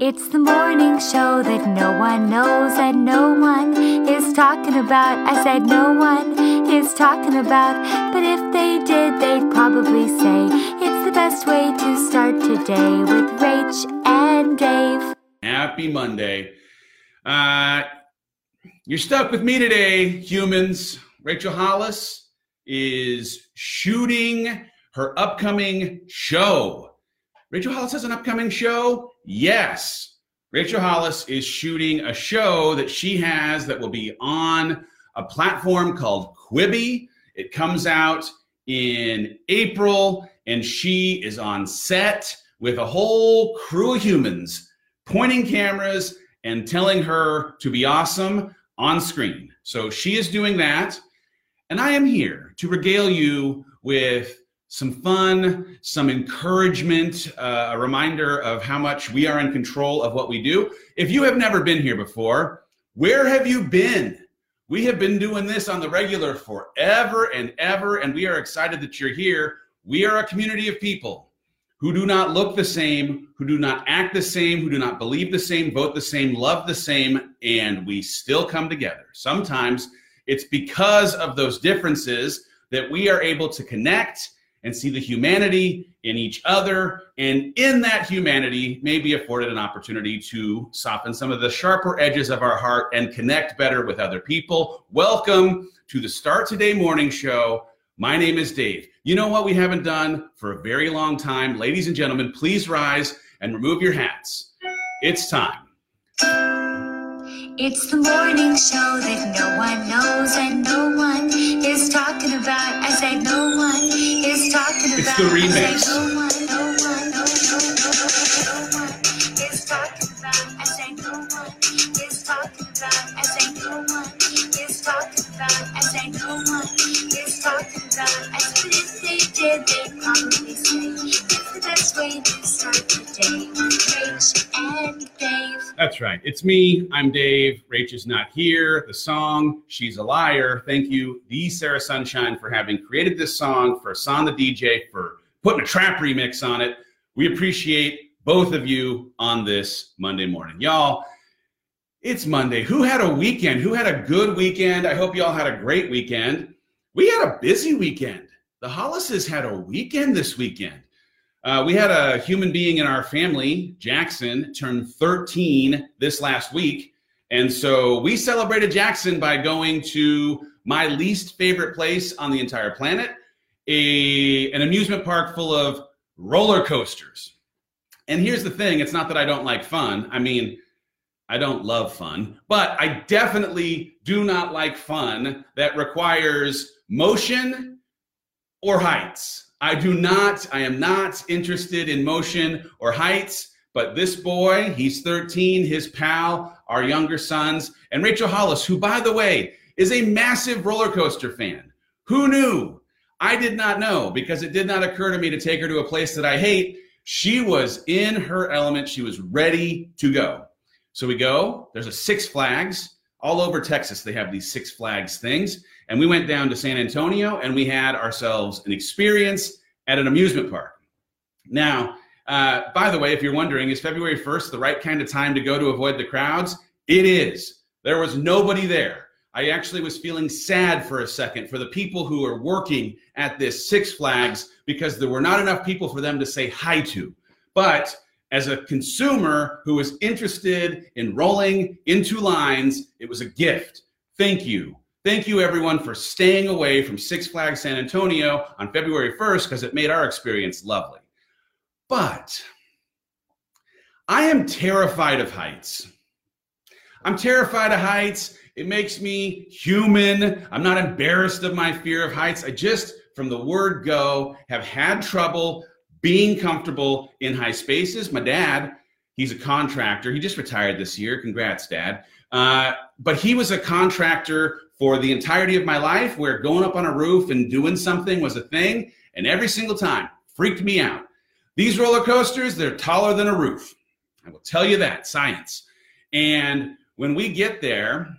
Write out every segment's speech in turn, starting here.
It's the morning show that no one knows and no one is talking about. I said no one is talking about, but if they did, they'd probably say it's the best way to start today with Rach and Dave. Happy Monday. Uh, you're stuck with me today, humans. Rachel Hollis is shooting her upcoming show. Rachel Hollis has an upcoming show? Yes. Rachel Hollis is shooting a show that she has that will be on a platform called Quibi. It comes out in April, and she is on set with a whole crew of humans pointing cameras and telling her to be awesome on screen. So she is doing that. And I am here to regale you with some fun, some encouragement, uh, a reminder of how much we are in control of what we do. If you have never been here before, where have you been? We have been doing this on the regular forever and ever, and we are excited that you're here. We are a community of people who do not look the same, who do not act the same, who do not believe the same, vote the same, love the same, and we still come together. Sometimes it's because of those differences that we are able to connect and see the humanity in each other. And in that humanity, may be afforded an opportunity to soften some of the sharper edges of our heart and connect better with other people. Welcome to the Start Today Morning Show. My name is Dave. You know what we haven't done for a very long time? Ladies and gentlemen, please rise and remove your hats. It's time. It's the morning show that no one knows and no one is talking about. I said no one is talking about. It's the remix. no one, no one, no, is talking about. I said no one is talking about. I said no one is talking about. I said no one is talking about. I said if they did, they'd probably That's right. It's me. I'm Dave. Rach is not here. The song, She's a Liar. Thank you, the Sarah Sunshine, for having created this song, for Son the DJ, for putting a trap remix on it. We appreciate both of you on this Monday morning. Y'all, it's Monday. Who had a weekend? Who had a good weekend? I hope y'all had a great weekend. We had a busy weekend. The Hollises had a weekend this weekend. Uh, we had a human being in our family, Jackson, turn 13 this last week. And so we celebrated Jackson by going to my least favorite place on the entire planet, a, an amusement park full of roller coasters. And here's the thing it's not that I don't like fun. I mean, I don't love fun, but I definitely do not like fun that requires motion or heights. I do not, I am not interested in motion or heights, but this boy, he's 13, his pal, our younger sons, and Rachel Hollis, who, by the way, is a massive roller coaster fan. Who knew? I did not know because it did not occur to me to take her to a place that I hate. She was in her element, she was ready to go. So we go, there's a Six Flags. All over Texas, they have these Six Flags things. And we went down to San Antonio and we had ourselves an experience at an amusement park. Now, uh, by the way, if you're wondering, is February 1st the right kind of time to go to avoid the crowds? It is. There was nobody there. I actually was feeling sad for a second for the people who are working at this Six Flags because there were not enough people for them to say hi to. But as a consumer who was interested in rolling into lines, it was a gift. Thank you. Thank you, everyone, for staying away from Six Flags San Antonio on February 1st because it made our experience lovely. But I am terrified of heights. I'm terrified of heights. It makes me human. I'm not embarrassed of my fear of heights. I just, from the word go, have had trouble being comfortable in high spaces. My dad, he's a contractor. He just retired this year. Congrats, Dad. Uh, but he was a contractor for the entirety of my life where going up on a roof and doing something was a thing. And every single time freaked me out. These roller coasters, they're taller than a roof. I will tell you that, science. And when we get there,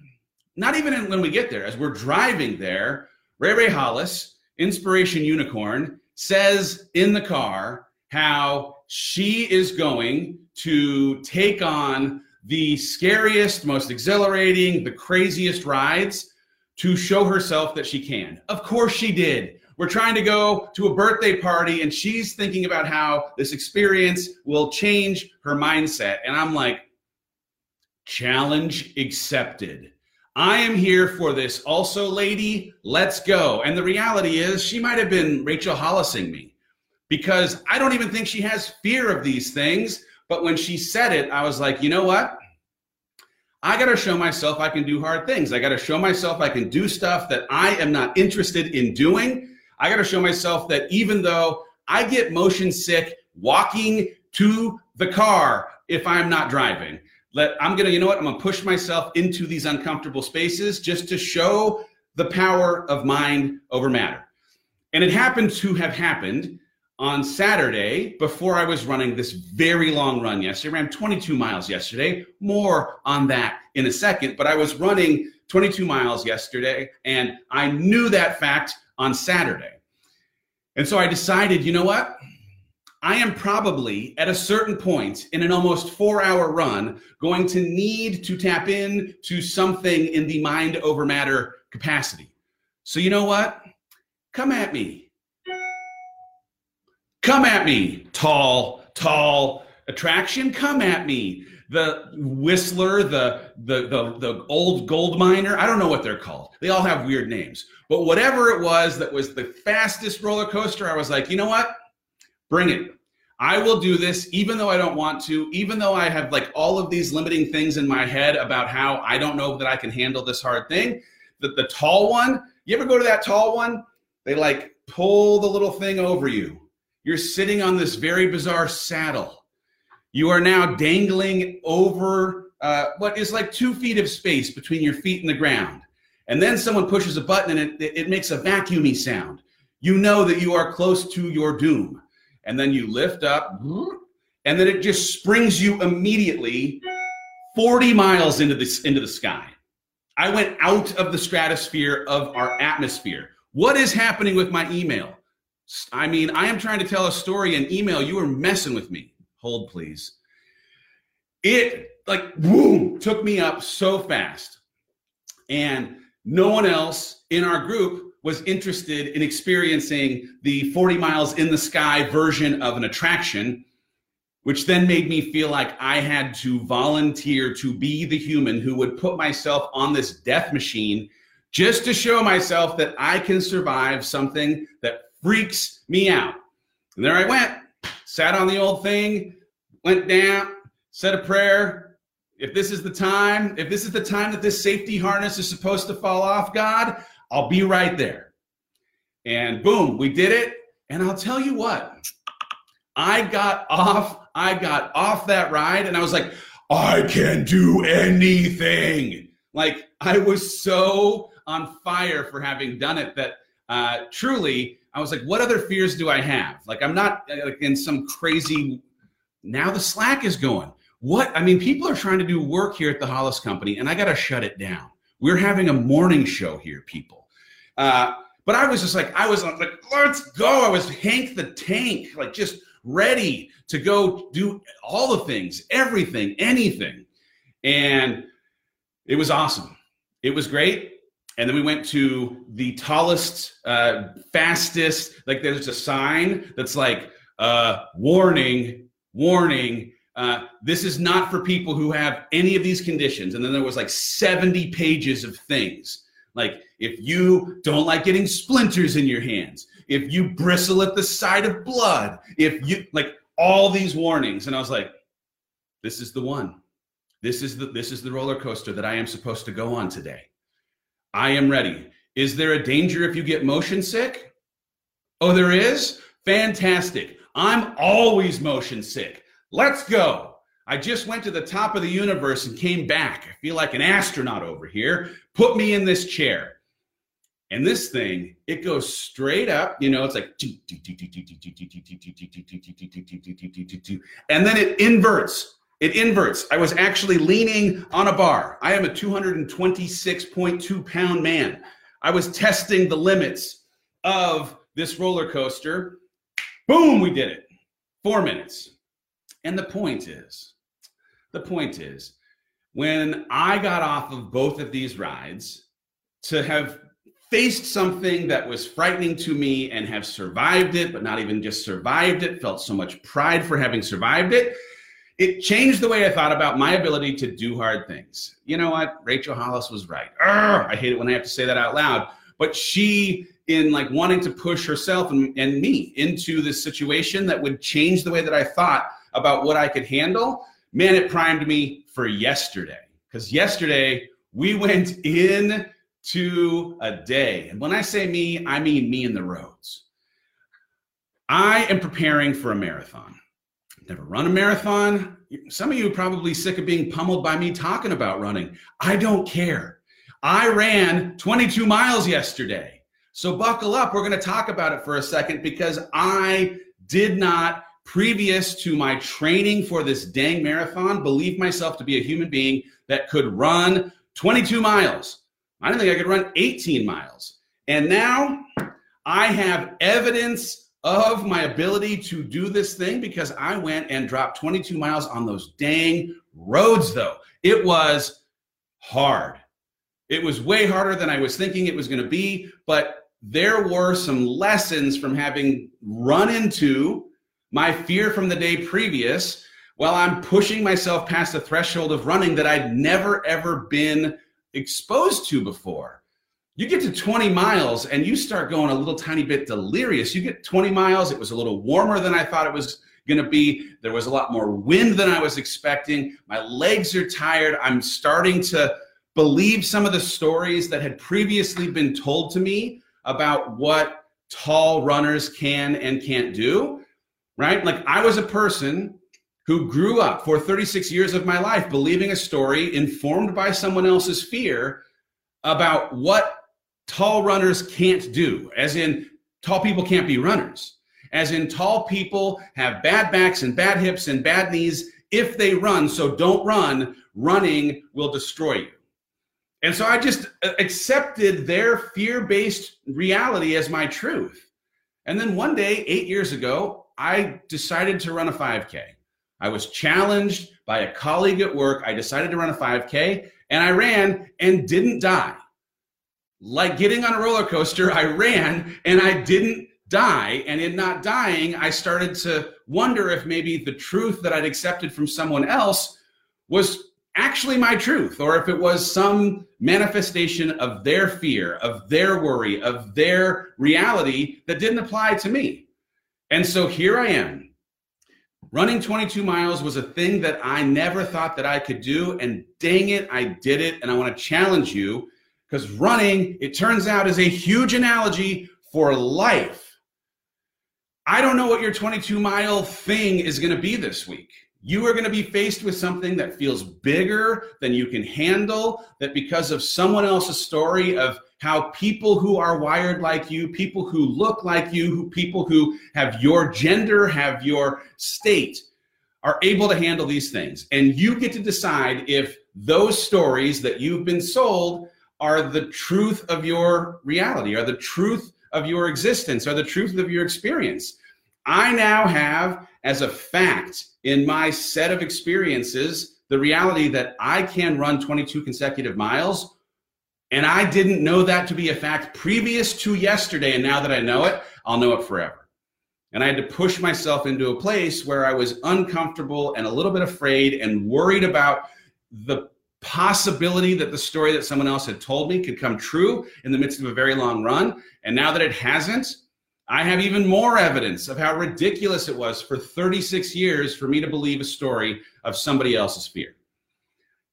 not even when we get there, as we're driving there, Ray Ray Hollis, Inspiration Unicorn, says in the car how she is going to take on the scariest, most exhilarating, the craziest rides to show herself that she can. Of course, she did. We're trying to go to a birthday party, and she's thinking about how this experience will change her mindset. And I'm like, challenge accepted. I am here for this also, lady. Let's go. And the reality is, she might have been Rachel Hollising me because I don't even think she has fear of these things. But when she said it, I was like, you know what? I got to show myself I can do hard things. I got to show myself I can do stuff that I am not interested in doing. I got to show myself that even though I get motion sick walking to the car if I'm not driving, let I'm gonna, you know what? I'm gonna push myself into these uncomfortable spaces just to show the power of mind over matter. And it happened to have happened on Saturday before I was running this very long run yesterday. I ran 22 miles yesterday. More on that in a second, but I was running 22 miles yesterday and I knew that fact on Saturday. And so I decided, you know what? I am probably at a certain point in an almost four hour run going to need to tap in to something in the mind over matter capacity. So, you know what? Come at me. Come at me, tall, tall attraction. Come at me. The Whistler, the, the, the, the old gold miner, I don't know what they're called. They all have weird names. But whatever it was that was the fastest roller coaster, I was like, you know what? Bring it. I will do this even though I don't want to, even though I have like all of these limiting things in my head about how I don't know that I can handle this hard thing. The, the tall one, you ever go to that tall one? They like pull the little thing over you. You're sitting on this very bizarre saddle. You are now dangling over uh, what is like two feet of space between your feet and the ground. And then someone pushes a button and it, it makes a vacuumy sound. You know that you are close to your doom and then you lift up, and then it just springs you immediately 40 miles into the, into the sky. I went out of the stratosphere of our atmosphere. What is happening with my email? I mean, I am trying to tell a story in email. You are messing with me. Hold, please. It like boom took me up so fast. And no one else in our group was interested in experiencing the 40 miles in the sky version of an attraction, which then made me feel like I had to volunteer to be the human who would put myself on this death machine just to show myself that I can survive something that freaks me out. And there I went, sat on the old thing, went down, said a prayer. If this is the time, if this is the time that this safety harness is supposed to fall off, God, I'll be right there. And boom, we did it. And I'll tell you what, I got off, I got off that ride and I was like, I can do anything. Like I was so on fire for having done it that uh, truly I was like, what other fears do I have? Like I'm not like, in some crazy. Now the slack is going. What I mean, people are trying to do work here at the Hollis Company, and I got to shut it down. We're having a morning show here, people. Uh, but I was just like, I was like, let's go. I was Hank the Tank, like just ready to go do all the things, everything, anything. And it was awesome. It was great. And then we went to the tallest, uh, fastest, like there's a sign that's like, uh, warning, warning, uh, this is not for people who have any of these conditions. And then there was like 70 pages of things. Like if you don't like getting splinters in your hands, if you bristle at the sight of blood, if you like all these warnings. And I was like, this is the one. This is the this is the roller coaster that I am supposed to go on today. I am ready. Is there a danger if you get motion sick? Oh, there is? Fantastic. I'm always motion sick. Let's go. I just went to the top of the universe and came back. I feel like an astronaut over here. Put me in this chair. And this thing, it goes straight up, you know, it's like, and then it inverts. It inverts. I was actually leaning on a bar. I am a 226.2 pound man. I was testing the limits of this roller coaster. Boom, we did it. Four minutes. And the point is, the point is, when I got off of both of these rides, to have faced something that was frightening to me and have survived it, but not even just survived it, felt so much pride for having survived it. It changed the way I thought about my ability to do hard things. You know what? Rachel Hollis was right. Urgh, I hate it when I have to say that out loud. But she, in like wanting to push herself and, and me into this situation that would change the way that I thought about what I could handle, man, it primed me for yesterday. Because yesterday we went in to a day. And when I say me, I mean me in the roads. I am preparing for a marathon. Never run a marathon. Some of you probably sick of being pummeled by me talking about running. I don't care. I ran 22 miles yesterday. So buckle up. We're going to talk about it for a second because I did not, previous to my training for this dang marathon, believe myself to be a human being that could run 22 miles. I didn't think I could run 18 miles. And now I have evidence of my ability to do this thing because I went and dropped 22 miles on those dang roads, though. It was hard. It was way harder than I was thinking it was going to be, but there were some lessons from having run into my fear from the day previous while I'm pushing myself past the threshold of running that I'd never ever been exposed to before. You get to 20 miles and you start going a little tiny bit delirious. You get 20 miles, it was a little warmer than I thought it was going to be. There was a lot more wind than I was expecting. My legs are tired. I'm starting to believe some of the stories that had previously been told to me about what tall runners can and can't do, right? Like I was a person who grew up for 36 years of my life believing a story informed by someone else's fear about what tall runners can't do, as in tall people can't be runners, as in tall people have bad backs and bad hips and bad knees if they run. So don't run. Running will destroy you. And so I just accepted their fear based reality as my truth. And then one day, eight years ago, I decided to run a 5K. I was challenged by a colleague at work. I decided to run a 5K and I ran and didn't die. Like getting on a roller coaster, I ran and I didn't die. And in not dying, I started to wonder if maybe the truth that I'd accepted from someone else was actually my truth or if it was some manifestation of their fear, of their worry, of their reality that didn't apply to me. And so here I am Running 22 miles was a thing that I never thought that I could do. And dang it, I did it. And I want to challenge you because running, it turns out, is a huge analogy for life. I don't know what your 22 mile thing is going to be this week. You are going to be faced with something that feels bigger than you can handle, that because of someone else's story of how people who are wired like you, people who look like you, who people who have your gender, have your state, are able to handle these things. And you get to decide if those stories that you've been sold are the truth of your reality, are the truth of your existence, are the truth of your experience. I now have as a fact in my set of experiences the reality that I can run 22 consecutive miles and I didn't know that to be a fact previous to yesterday. And now that I know it, I'll know it forever. And I had to push myself into a place where I was uncomfortable and a little bit afraid and worried about the possibility that the story that someone else had told me could come true in the midst of a very long run. And now that it hasn't, I have even more evidence of how ridiculous it was for 36 years for me to believe a story of somebody else's fear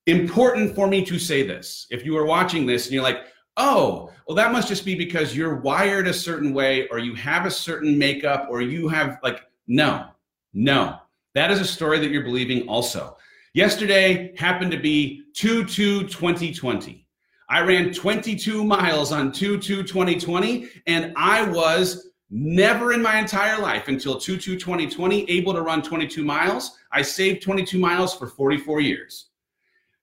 important for me to say this. If you are watching this and you're like, oh, well, that must just be because you're wired a certain way or you have a certain makeup or you have like, no, no. That is a story that you're believing also. Yesterday happened to be 2 2 2020. I ran 22 miles on 2 2 2020, and I was never in my entire life until 2 2 2020 able to run 22 miles. I saved 22 miles for 44 years.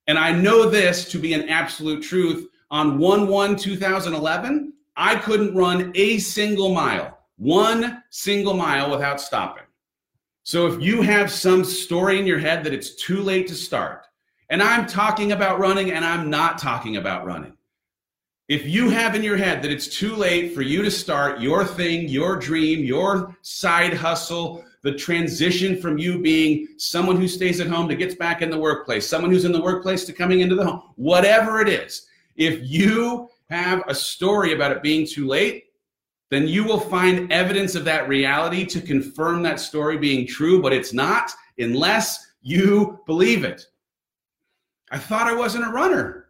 And I know this to be an absolute truth. On 1 1 2011, I couldn't run a single mile, one single mile without stopping. So if you have some story in your head that it's too late to start, and I'm talking about running and I'm not talking about running. If you have in your head that it's too late for you to start your thing, your dream, your side hustle, the transition from you being someone who stays at home to gets back in the workplace, someone who's in the workplace to coming into the home, whatever it is, if you have a story about it being too late, then you will find evidence of that reality to confirm that story being true, but it's not unless you believe it. I thought I wasn't a runner.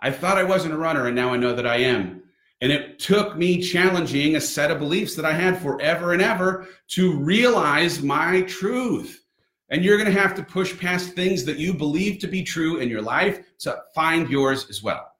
I thought I wasn't a runner, and now I know that I am. And it took me challenging a set of beliefs that I had forever and ever to realize my truth. And you're going to have to push past things that you believe to be true in your life to find yours as well.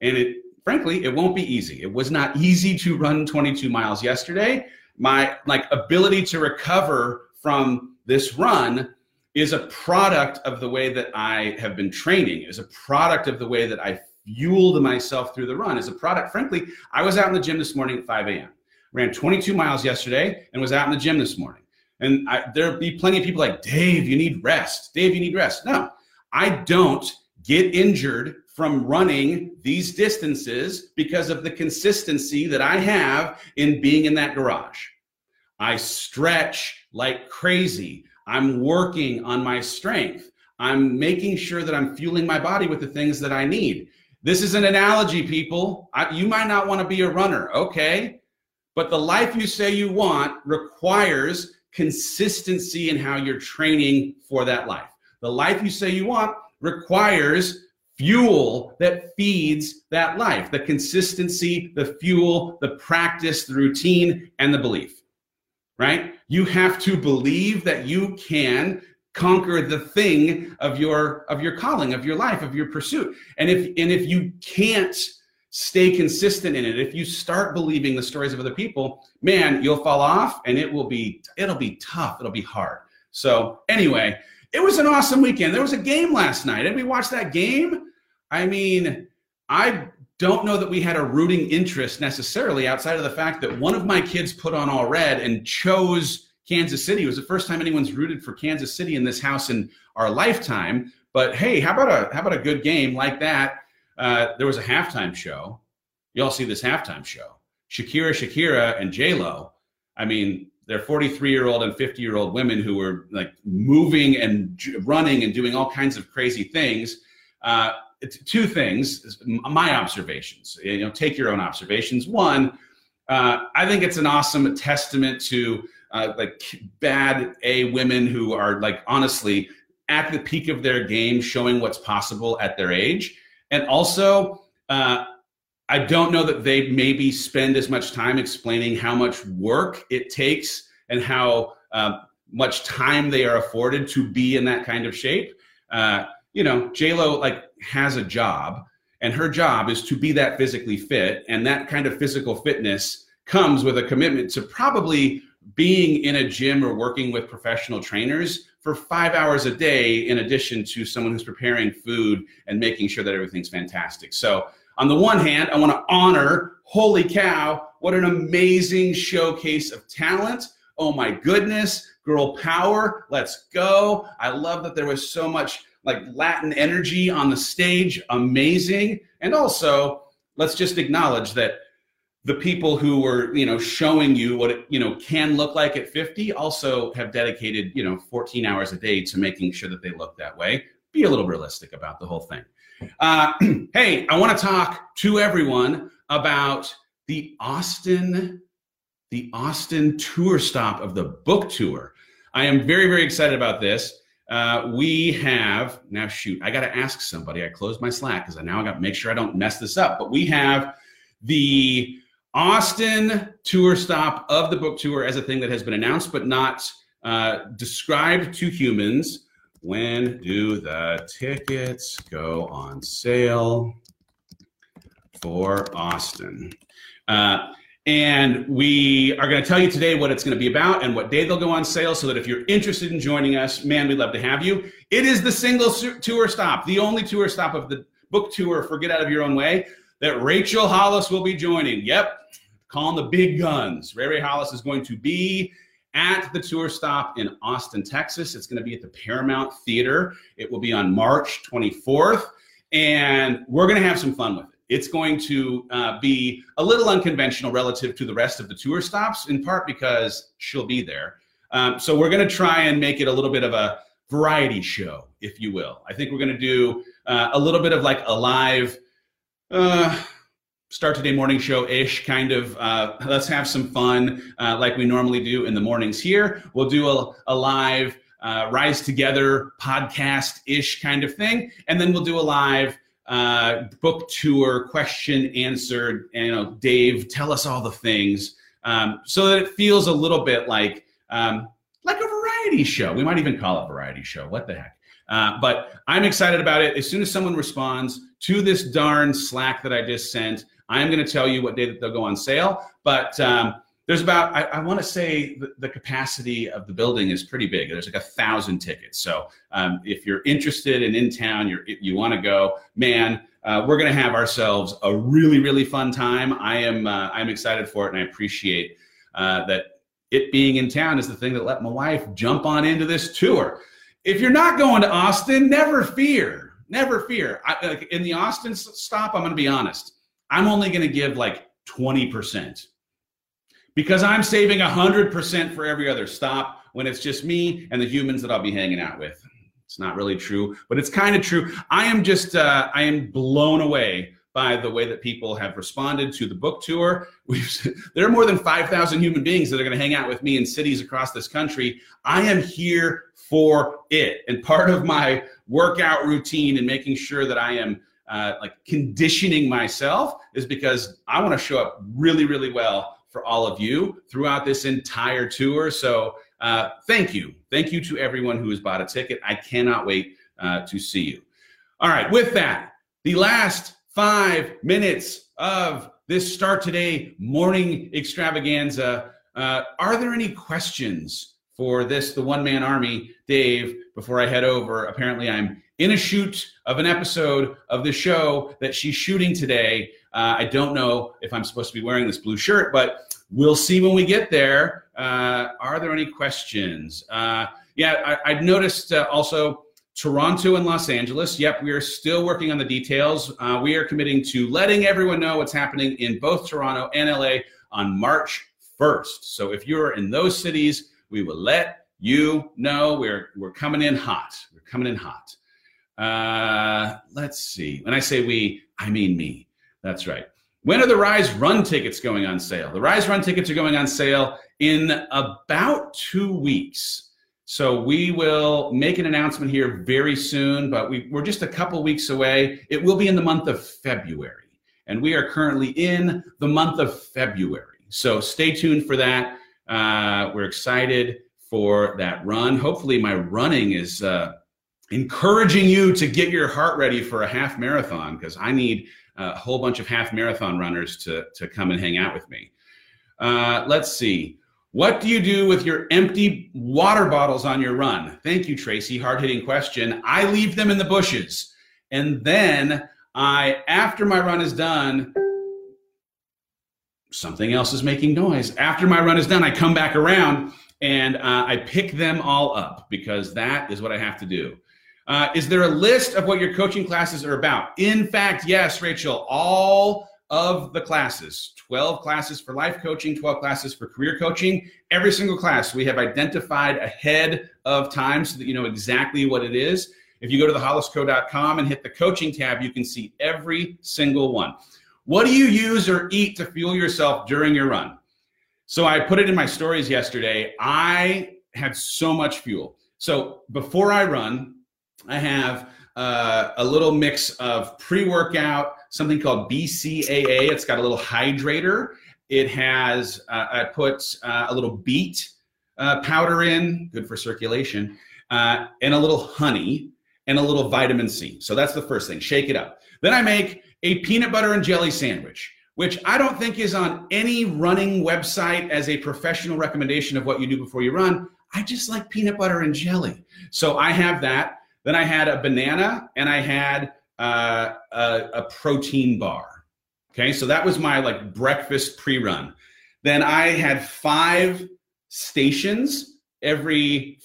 And it, frankly, it won't be easy. It was not easy to run 22 miles yesterday. My like ability to recover from this run is a product of the way that I have been training, is a product of the way that I fueled myself through the run. Is a product, frankly, I was out in the gym this morning at 5 a.m. Ran 22 miles yesterday and was out in the gym this morning. And I, there'll be plenty of people like, Dave, you need rest. Dave, you need rest. No, I don't get injured from running these distances because of the consistency that I have in being in that garage. I stretch like crazy. I'm working on my strength. I'm making sure that I'm fueling my body with the things that I need. This is an analogy, people. I, you might not want to be a runner, okay? But the life you say you want requires consistency in how you're training for that life. The life you say you want requires fuel that feeds that life the consistency, the fuel, the practice, the routine, and the belief right? You have to believe that you can conquer the thing of your of your calling, of your life, of your pursuit. And if and if you can't stay consistent in it, if you start believing the stories of other people, man, you'll fall off and it will be it'll be tough, it'll be hard. So, anyway, it was an awesome weekend. There was a game last night. Did we watch that game? I mean, I don't know that we had a rooting interest necessarily outside of the fact that one of my kids put on all red and chose Kansas City. It was the first time anyone's rooted for Kansas City in this house in our lifetime. But hey, how about a how about a good game like that? Uh, there was a halftime show. You all see this halftime show. Shakira, Shakira, and J Lo. I mean, they're 43 year old and 50 year old women who were like moving and running and doing all kinds of crazy things. Uh, two things, my observations. You know, take your own observations. One, uh, I think it's an awesome testament to uh, like bad A women who are like honestly at the peak of their game, showing what's possible at their age, and also. Uh, I don't know that they maybe spend as much time explaining how much work it takes and how uh, much time they are afforded to be in that kind of shape. Uh, you know, J Lo like has a job, and her job is to be that physically fit, and that kind of physical fitness comes with a commitment to probably being in a gym or working with professional trainers for five hours a day, in addition to someone who's preparing food and making sure that everything's fantastic. So, on the one hand, I want to honor, holy cow, what an amazing showcase of talent. Oh my goodness, girl power, let's go. I love that there was so much like Latin energy on the stage, amazing. And also, let's just acknowledge that the people who were, you know, showing you what it, you know, can look like at 50 also have dedicated, you know, 14 hours a day to making sure that they look that way. Be a little realistic about the whole thing. Uh, hey, I want to talk to everyone about the Austin, the Austin tour stop of the book tour. I am very, very excited about this. Uh, we have now. Shoot, I got to ask somebody. I closed my Slack because I now I got to make sure I don't mess this up. But we have the Austin tour stop of the book tour as a thing that has been announced but not uh, described to humans. When do the tickets go on sale for Austin? Uh, and we are going to tell you today what it's going to be about and what day they'll go on sale so that if you're interested in joining us, man, we'd love to have you. It is the single tour stop, the only tour stop of the book tour for Get Out of Your Own Way that Rachel Hollis will be joining. Yep, calling the big guns. Ray Ray Hollis is going to be at the tour stop in Austin, Texas. It's going to be at the Paramount Theater. It will be on March 24th, and we're going to have some fun with it. It's going to uh, be a little unconventional relative to the rest of the tour stops, in part because she'll be there. Um, so we're going to try and make it a little bit of a variety show, if you will. I think we're going to do uh, a little bit of like a live uh, start today morning show ish kind of. Uh, let's have some fun uh, like we normally do in the mornings here. We'll do a, a live uh, Rise Together podcast ish kind of thing. And then we'll do a live uh, book tour, question answered. And, you know, Dave, tell us all the things um, so that it feels a little bit like um, like a variety show. We might even call it variety show. What the heck? Uh, but I'm excited about it. As soon as someone responds to this darn Slack that I just sent, I'm going to tell you what day that they'll go on sale. But um, there's about I, I want to say the, the, capacity of the building is pretty big. There's like a thousand tickets. So um, if you're interested and in town, you're, you want to go, man. Uh, we're going to have ourselves a really really fun time. I am uh, I'm excited for it, and I appreciate uh, that it being in town is the thing that let my wife jump on into this tour. If you're not going to Austin, never fear. Never fear. I, like in the Austin stop, I'm going to be honest. I'm only going to give like 20% because I'm saving 100% for every other stop when it's just me and the humans that I'll be hanging out with. It's not really true, but it's kind of true. I am just, uh, I am blown away by the way that people have responded to the book tour. We've, there are more than 5,000 human beings that are going to hang out with me in cities across this country. I am here for it. And part of my workout routine and making sure that I am uh, like conditioning myself is because I want to show up really, really well for all of you throughout this entire tour. So uh, thank you. Thank you to everyone who has bought a ticket. I cannot wait uh, to see you. All right, with that, the last five minutes of this Start Today morning extravaganza. Uh, are there any questions for this, the one man army, Dave, before I head over? Apparently, I'm in a shoot of an episode of the show that she's shooting today. Uh, I don't know if I'm supposed to be wearing this blue shirt, but we'll see when we get there. Uh, are there any questions? Uh, yeah, I, have noticed uh, also Toronto and Los Angeles. Yep, we are still working on the details. Uh, we are committing to letting everyone know what's happening in both Toronto and LA on March 1st. So if you're in those cities, we will let you know we're we're coming in hot. We're coming in hot. Uh, let's see. When I say we, I mean me. That's right. When are the Rise Run tickets going on sale? The Rise Run tickets are going on sale in about two weeks. So we will make an announcement here very soon, but we, are just a couple weeks away. It will be in the month of February. And we are currently in the month of February. So stay tuned for that. Uh, we're excited for that run. Hopefully, my running is uh, encouraging you to get your heart ready for a half marathon because I need a whole bunch of half marathon runners to, to come and hang out with me. Uh, let's see. What do you do with your empty water bottles on your run? Thank you, Tracy. Hard hitting question. I leave them in the bushes. And then I, after my run is done, something else is making noise. After my run is done, I come back around and uh, I pick them all up because that is what I have to do. Uh, is there a list of what your coaching classes are about? In fact, yes, Rachel, all of the classes 12 classes for life coaching, 12 classes for career coaching. Every single class we have identified ahead of time so that you know exactly what it is. If you go to thehollisco.com and hit the coaching tab, you can see every single one. What do you use or eat to fuel yourself during your run? So I put it in my stories yesterday. I had so much fuel. So before I run, I have uh, a little mix of pre workout, something called BCAA. It's got a little hydrator. It has, uh, I put uh, a little beet uh, powder in, good for circulation, uh, and a little honey and a little vitamin C. So that's the first thing. Shake it up. Then I make a peanut butter and jelly sandwich, which I don't think is on any running website as a professional recommendation of what you do before you run. I just like peanut butter and jelly. So I have that. Then I had a banana and I had uh, a, a protein bar. Okay, so that was my like breakfast pre-run. Then I had five stations every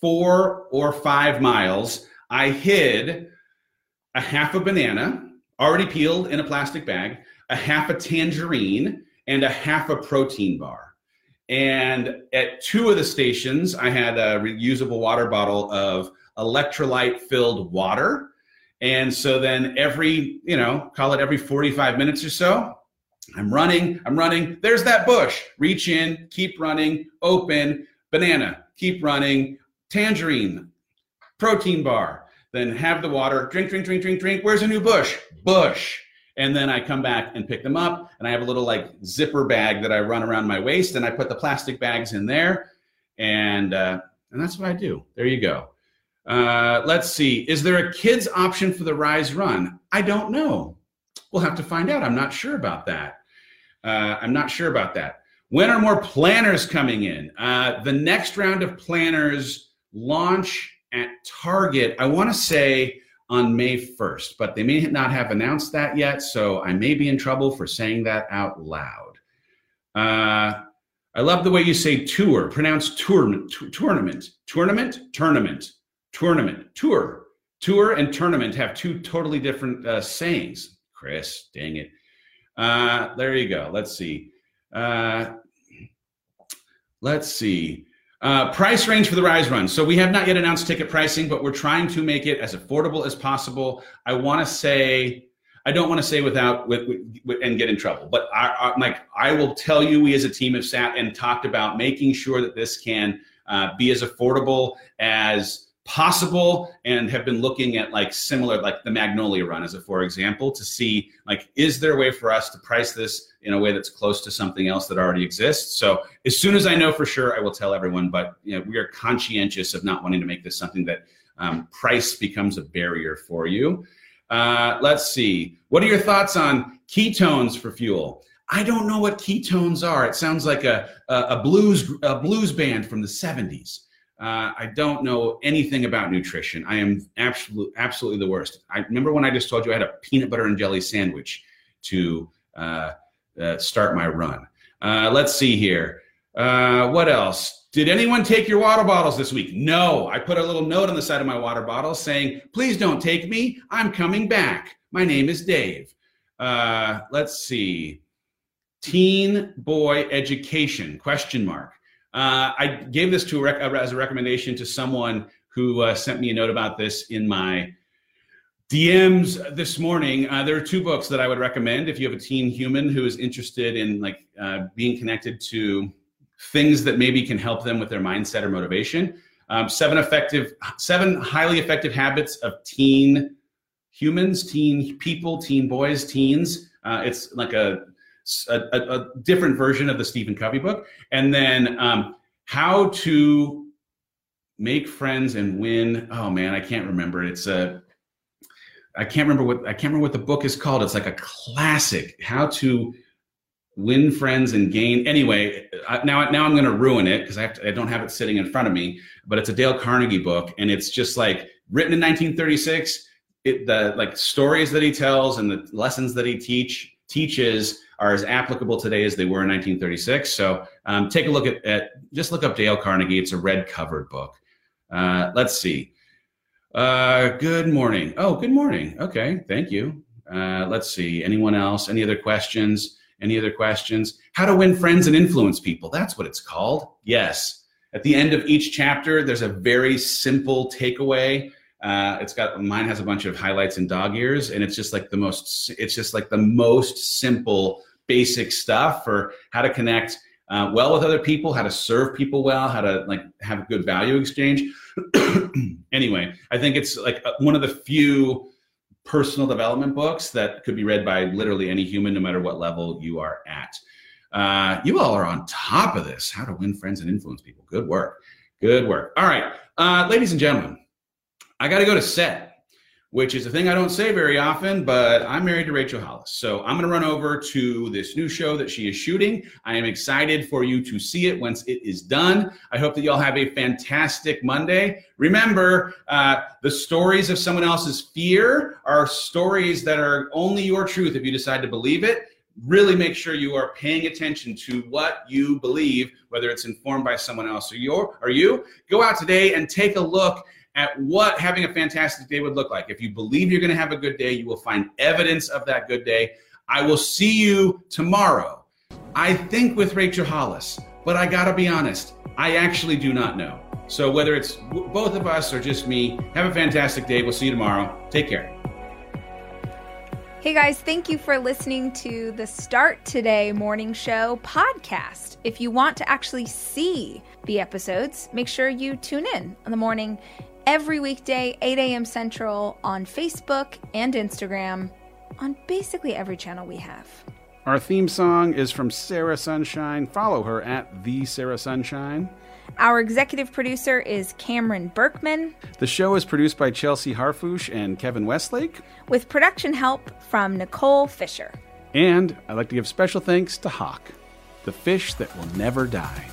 four or five miles. I hid a half a banana, already peeled in a plastic bag, a half a tangerine, and a half a protein bar. And at two of the stations, I had a reusable water bottle of electrolyte filled water. And so then every, you know, call it every 45 minutes or so, I'm running, I'm running. There's that bush. Reach in, keep running, open, banana, keep running, tangerine, protein bar. Then have the water, drink, drink, drink, drink, drink. Where's a new bush? Bush. And then I come back and pick them up, and I have a little like zipper bag that I run around my waist, and I put the plastic bags in there, and uh, and that's what I do. There you go. Uh, let's see. Is there a kids option for the Rise Run? I don't know. We'll have to find out. I'm not sure about that. Uh, I'm not sure about that. When are more planners coming in? Uh, the next round of planners launch at Target. I want to say on May 1st, but they may not have announced that yet. So I may be in trouble for saying that out loud. Uh, I love the way you say tour, pronounced tournament, tournament, tournament, tournament, tournament, tour. Tour and tournament have two totally different uh, sayings. Chris, dang it. Uh, there you go. Let's see. Uh, let's see. Uh, price range for the Rise Run. So we have not yet announced ticket pricing, but we're trying to make it as affordable as possible. I want to say, I don't want to say without with, with, and get in trouble, but Mike, I will tell you, we as a team have sat and talked about making sure that this can uh, be as affordable as possible and have been looking at like similar like the magnolia run as a for example to see like is there a way for us to price this in a way that's close to something else that already exists so as soon as i know for sure i will tell everyone but you know we are conscientious of not wanting to make this something that um, price becomes a barrier for you uh, let's see what are your thoughts on ketones for fuel I don't know what ketones are. It sounds like a, a, a blues a blues band from the 70s. Uh, I don't know anything about nutrition. I am absolutely absolutely the worst. I remember when I just told you I had a peanut butter and jelly sandwich to uh, uh, start my run. Uh, let's see here. Uh, what else? Did anyone take your water bottles this week? No. I put a little note on the side of my water bottle saying, "Please don't take me. I'm coming back. My name is Dave." Uh, let's see. Teen boy education? Question mark. Uh, I gave this to a rec- as a recommendation to someone who uh, sent me a note about this in my DMs this morning. Uh, there are two books that I would recommend if you have a teen human who is interested in like uh, being connected to things that maybe can help them with their mindset or motivation. Um, seven effective, seven highly effective habits of teen humans, teen people, teen boys, teens. Uh, it's like a a, a, different version of the Stephen Covey book, and then um, how to make friends and win. Oh man, I can't remember. It's a I can't remember what I can't remember what the book is called. It's like a classic. How to win friends and gain. Anyway, now now I'm going to ruin it because I I don't have it sitting in front of me. But it's a Dale Carnegie book, and it's just like written in 1936. It, the like stories that he tells and the lessons that he teach teaches are as applicable today as they were in 1936. So um, take a look at, at, just look up Dale Carnegie. It's a red covered book. Uh, let's see. Uh, good morning. Oh, good morning. Okay, thank you. Uh, let's see. Anyone else? Any other questions? Any other questions? How to win friends and influence people. That's what it's called. Yes. At the end of each chapter, there's a very simple takeaway uh, it's got mine has a bunch of highlights and dog ears, and it's just like the most. It's just like the most simple, basic stuff for how to connect uh, well with other people, how to serve people well, how to like have a good value exchange. anyway, I think it's like uh, one of the few personal development books that could be read by literally any human, no matter what level you are at. Uh, you all are on top of this. How to win friends and influence people. Good work. Good work. All right, uh, ladies and gentlemen. I got to go to set, which is a thing I don't say very often, but I'm married to Rachel Hollis. So I'm going to run over to this new show that she is shooting. I am excited for you to see it once it is done. I hope that y'all have a fantastic Monday. Remember, uh, the stories of someone else's fear are stories that are only your truth if you decide to believe it. really make sure you are paying attention to what you believe, whether it's informed by someone else or you. Or you go out today and take a look at what having a fantastic day would look like. If you believe you're going to have a good day, you will find evidence of that good day. I will see you tomorrow. I think with Rachel Hollis, but I got to be honest, I actually do not know. So whether it's both of us or just me, have a fantastic day. We'll see you tomorrow. Take care. Hey guys, thank you for listening to the Start Today Morning Show podcast. If you want to actually see the episodes, make sure you tune in in the morning every weekday, 8 a.m. Central on Facebook and Instagram on basically every channel we have. Our theme song is from Sarah Sunshine. Follow her at the Sarah Sunshine. Our executive producer is Cameron Berkman. The show is produced by Chelsea Harfouche and Kevin Westlake, with production help from Nicole Fisher. And I'd like to give special thanks to Hawk, the fish that will never die.